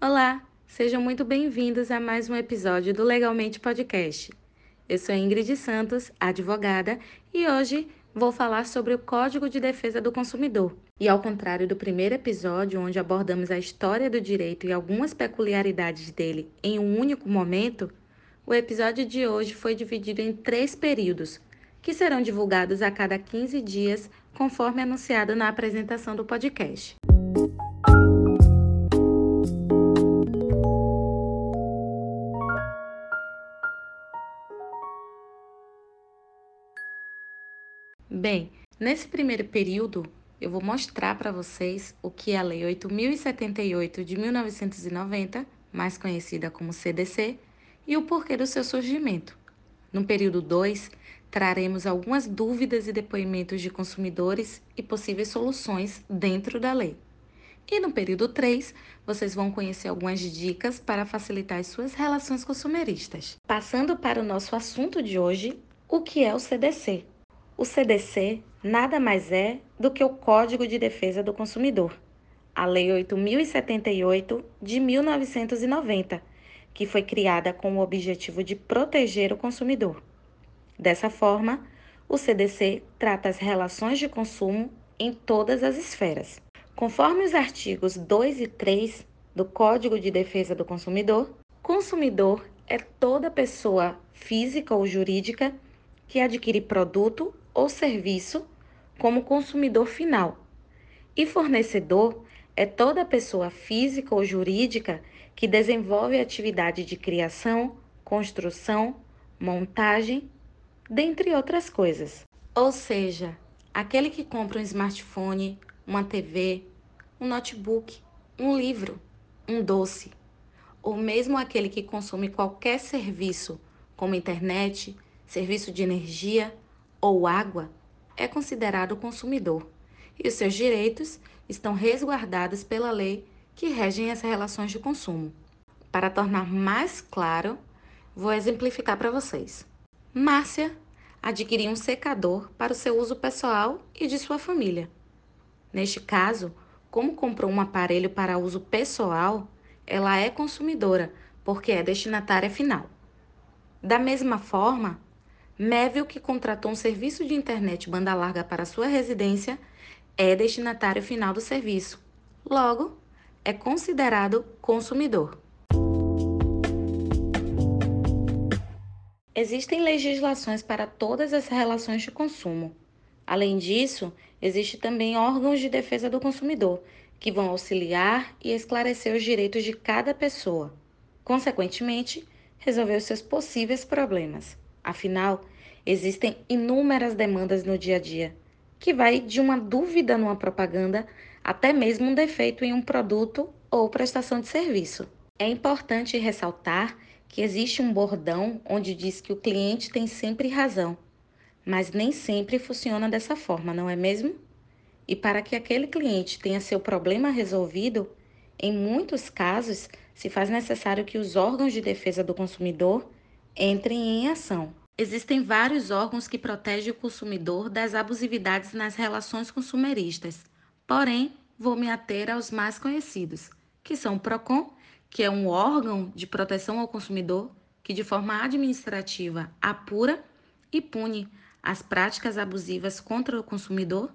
Olá, sejam muito bem-vindos a mais um episódio do Legalmente Podcast. Eu sou Ingrid Santos, advogada, e hoje vou falar sobre o Código de Defesa do Consumidor. E ao contrário do primeiro episódio, onde abordamos a história do direito e algumas peculiaridades dele em um único momento, o episódio de hoje foi dividido em três períodos, que serão divulgados a cada 15 dias, conforme anunciado na apresentação do podcast. Bem, nesse primeiro período, eu vou mostrar para vocês o que é a Lei 8078 de 1990, mais conhecida como CDC, e o porquê do seu surgimento. No período 2, traremos algumas dúvidas e depoimentos de consumidores e possíveis soluções dentro da lei. E no período 3, vocês vão conhecer algumas dicas para facilitar as suas relações consumeristas. Passando para o nosso assunto de hoje, o que é o CDC? O CDC nada mais é do que o Código de Defesa do Consumidor, a Lei 8078 de 1990 que foi criada com o objetivo de proteger o consumidor. Dessa forma, o CDC trata as relações de consumo em todas as esferas. Conforme os artigos 2 e 3 do Código de Defesa do Consumidor, consumidor é toda pessoa física ou jurídica que adquire produto ou serviço como consumidor final. E fornecedor é toda pessoa física ou jurídica que desenvolve atividade de criação, construção, montagem, dentre outras coisas. Ou seja, aquele que compra um smartphone, uma TV, um notebook, um livro, um doce, ou mesmo aquele que consome qualquer serviço, como internet, serviço de energia ou água, é considerado consumidor e os seus direitos estão resguardados pela lei que regem as relações de consumo. Para tornar mais claro, vou exemplificar para vocês. Márcia adquiriu um secador para o seu uso pessoal e de sua família. Neste caso, como comprou um aparelho para uso pessoal, ela é consumidora, porque é destinatária final. Da mesma forma, Méville, que contratou um serviço de internet banda larga para sua residência, é destinatário final do serviço. Logo, é considerado consumidor. Existem legislações para todas as relações de consumo. Além disso, existe também órgãos de defesa do consumidor, que vão auxiliar e esclarecer os direitos de cada pessoa. Consequentemente, resolver os seus possíveis problemas. Afinal, existem inúmeras demandas no dia a dia, que vai de uma dúvida numa propaganda até mesmo um defeito em um produto ou prestação de serviço. É importante ressaltar que existe um bordão onde diz que o cliente tem sempre razão, mas nem sempre funciona dessa forma, não é mesmo? E para que aquele cliente tenha seu problema resolvido, em muitos casos se faz necessário que os órgãos de defesa do consumidor entrem em ação. Existem vários órgãos que protegem o consumidor das abusividades nas relações consumeristas Porém, vou me ater aos mais conhecidos, que são o PROCON, que é um órgão de proteção ao consumidor que, de forma administrativa, apura e pune as práticas abusivas contra o consumidor,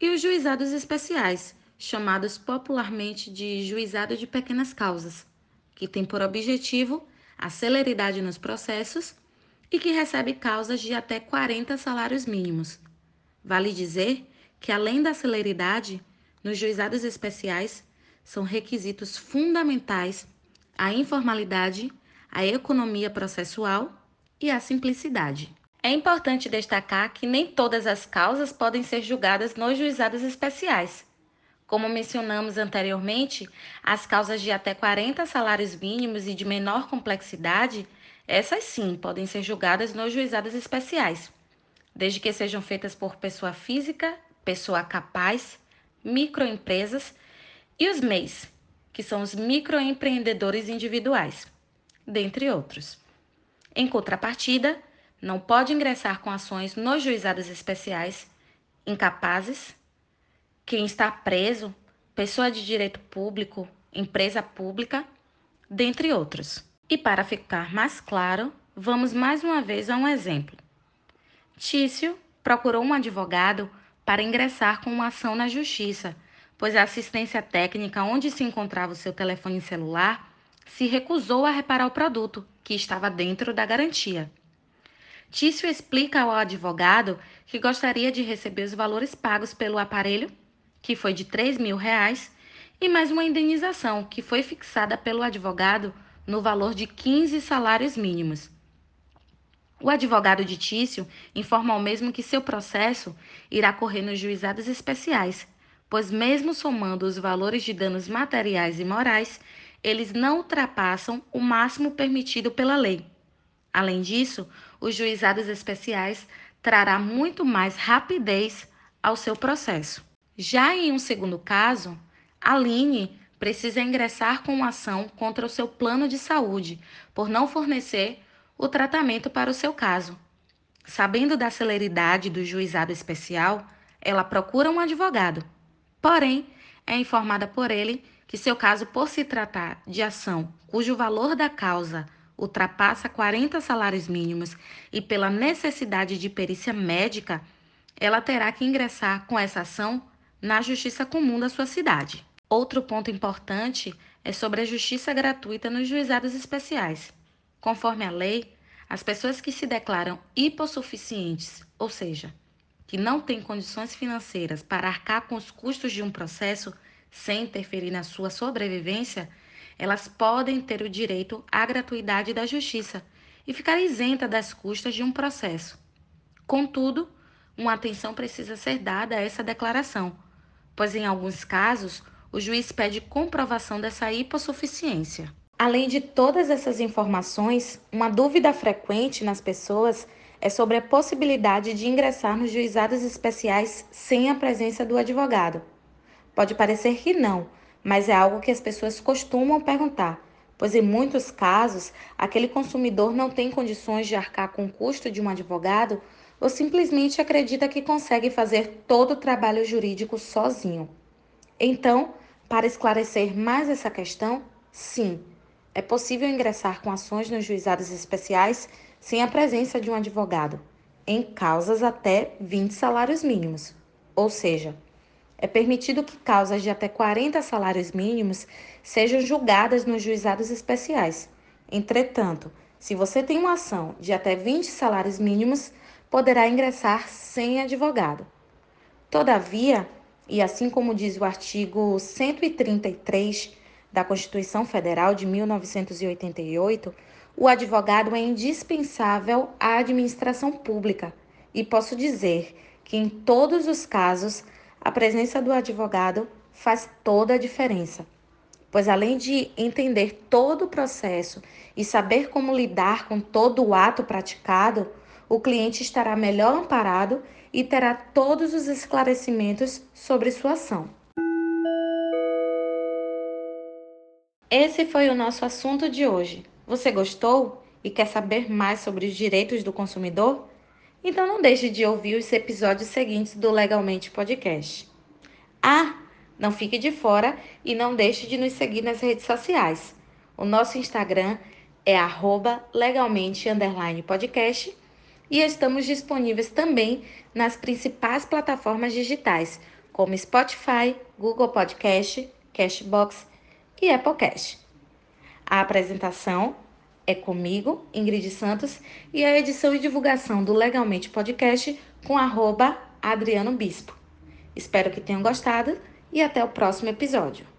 e os juizados especiais, chamados popularmente de juizado de pequenas causas, que tem por objetivo a celeridade nos processos e que recebe causas de até 40 salários mínimos. Vale dizer que, além da celeridade, nos juizados especiais são requisitos fundamentais a informalidade, a economia processual e a simplicidade. É importante destacar que nem todas as causas podem ser julgadas nos juizados especiais. Como mencionamos anteriormente, as causas de até 40 salários mínimos e de menor complexidade, essas sim podem ser julgadas nos juizados especiais, desde que sejam feitas por pessoa física pessoa capaz, microempresas e os MEIs, que são os microempreendedores individuais, dentre outros. Em contrapartida, não pode ingressar com ações nos juizados especiais incapazes, quem está preso, pessoa de direito público, empresa pública, dentre outros. E para ficar mais claro, vamos mais uma vez a um exemplo. Tício procurou um advogado para ingressar com uma ação na justiça, pois a assistência técnica onde se encontrava o seu telefone celular se recusou a reparar o produto, que estava dentro da garantia. Tício explica ao advogado que gostaria de receber os valores pagos pelo aparelho, que foi de 3 mil reais, e mais uma indenização, que foi fixada pelo advogado no valor de 15 salários mínimos. O advogado de Tício informa ao mesmo que seu processo irá correr nos juizados especiais, pois, mesmo somando os valores de danos materiais e morais, eles não ultrapassam o máximo permitido pela lei. Além disso, os juizados especiais trará muito mais rapidez ao seu processo. Já em um segundo caso, Aline precisa ingressar com uma ação contra o seu plano de saúde por não fornecer o tratamento para o seu caso. Sabendo da celeridade do juizado especial, ela procura um advogado. Porém, é informada por ele que seu caso, por se tratar de ação cujo valor da causa ultrapassa 40 salários mínimos e pela necessidade de perícia médica, ela terá que ingressar com essa ação na justiça comum da sua cidade. Outro ponto importante é sobre a justiça gratuita nos juizados especiais. Conforme a lei, as pessoas que se declaram hipossuficientes, ou seja, que não têm condições financeiras para arcar com os custos de um processo sem interferir na sua sobrevivência, elas podem ter o direito à gratuidade da justiça e ficar isenta das custas de um processo. Contudo, uma atenção precisa ser dada a essa declaração, pois em alguns casos o juiz pede comprovação dessa hipossuficiência. Além de todas essas informações, uma dúvida frequente nas pessoas é sobre a possibilidade de ingressar nos juizados especiais sem a presença do advogado. Pode parecer que não, mas é algo que as pessoas costumam perguntar, pois em muitos casos aquele consumidor não tem condições de arcar com o custo de um advogado ou simplesmente acredita que consegue fazer todo o trabalho jurídico sozinho. Então, para esclarecer mais essa questão, sim, é possível ingressar com ações nos juizados especiais sem a presença de um advogado, em causas até 20 salários mínimos. Ou seja, é permitido que causas de até 40 salários mínimos sejam julgadas nos juizados especiais. Entretanto, se você tem uma ação de até 20 salários mínimos, poderá ingressar sem advogado. Todavia, e assim como diz o artigo 133 da Constituição Federal de 1988, o advogado é indispensável à administração pública e posso dizer que, em todos os casos, a presença do advogado faz toda a diferença, pois além de entender todo o processo e saber como lidar com todo o ato praticado, o cliente estará melhor amparado e terá todos os esclarecimentos sobre sua ação. Esse foi o nosso assunto de hoje. Você gostou e quer saber mais sobre os direitos do consumidor? Então não deixe de ouvir os episódios seguintes do Legalmente Podcast. Ah, não fique de fora e não deixe de nos seguir nas redes sociais. O nosso Instagram é legalmente_podcast e estamos disponíveis também nas principais plataformas digitais, como Spotify, Google Podcast, Cashbox e Applecast. A apresentação é comigo, Ingrid Santos, e a edição e divulgação do Legalmente Podcast com arroba Adriano Bispo. Espero que tenham gostado e até o próximo episódio.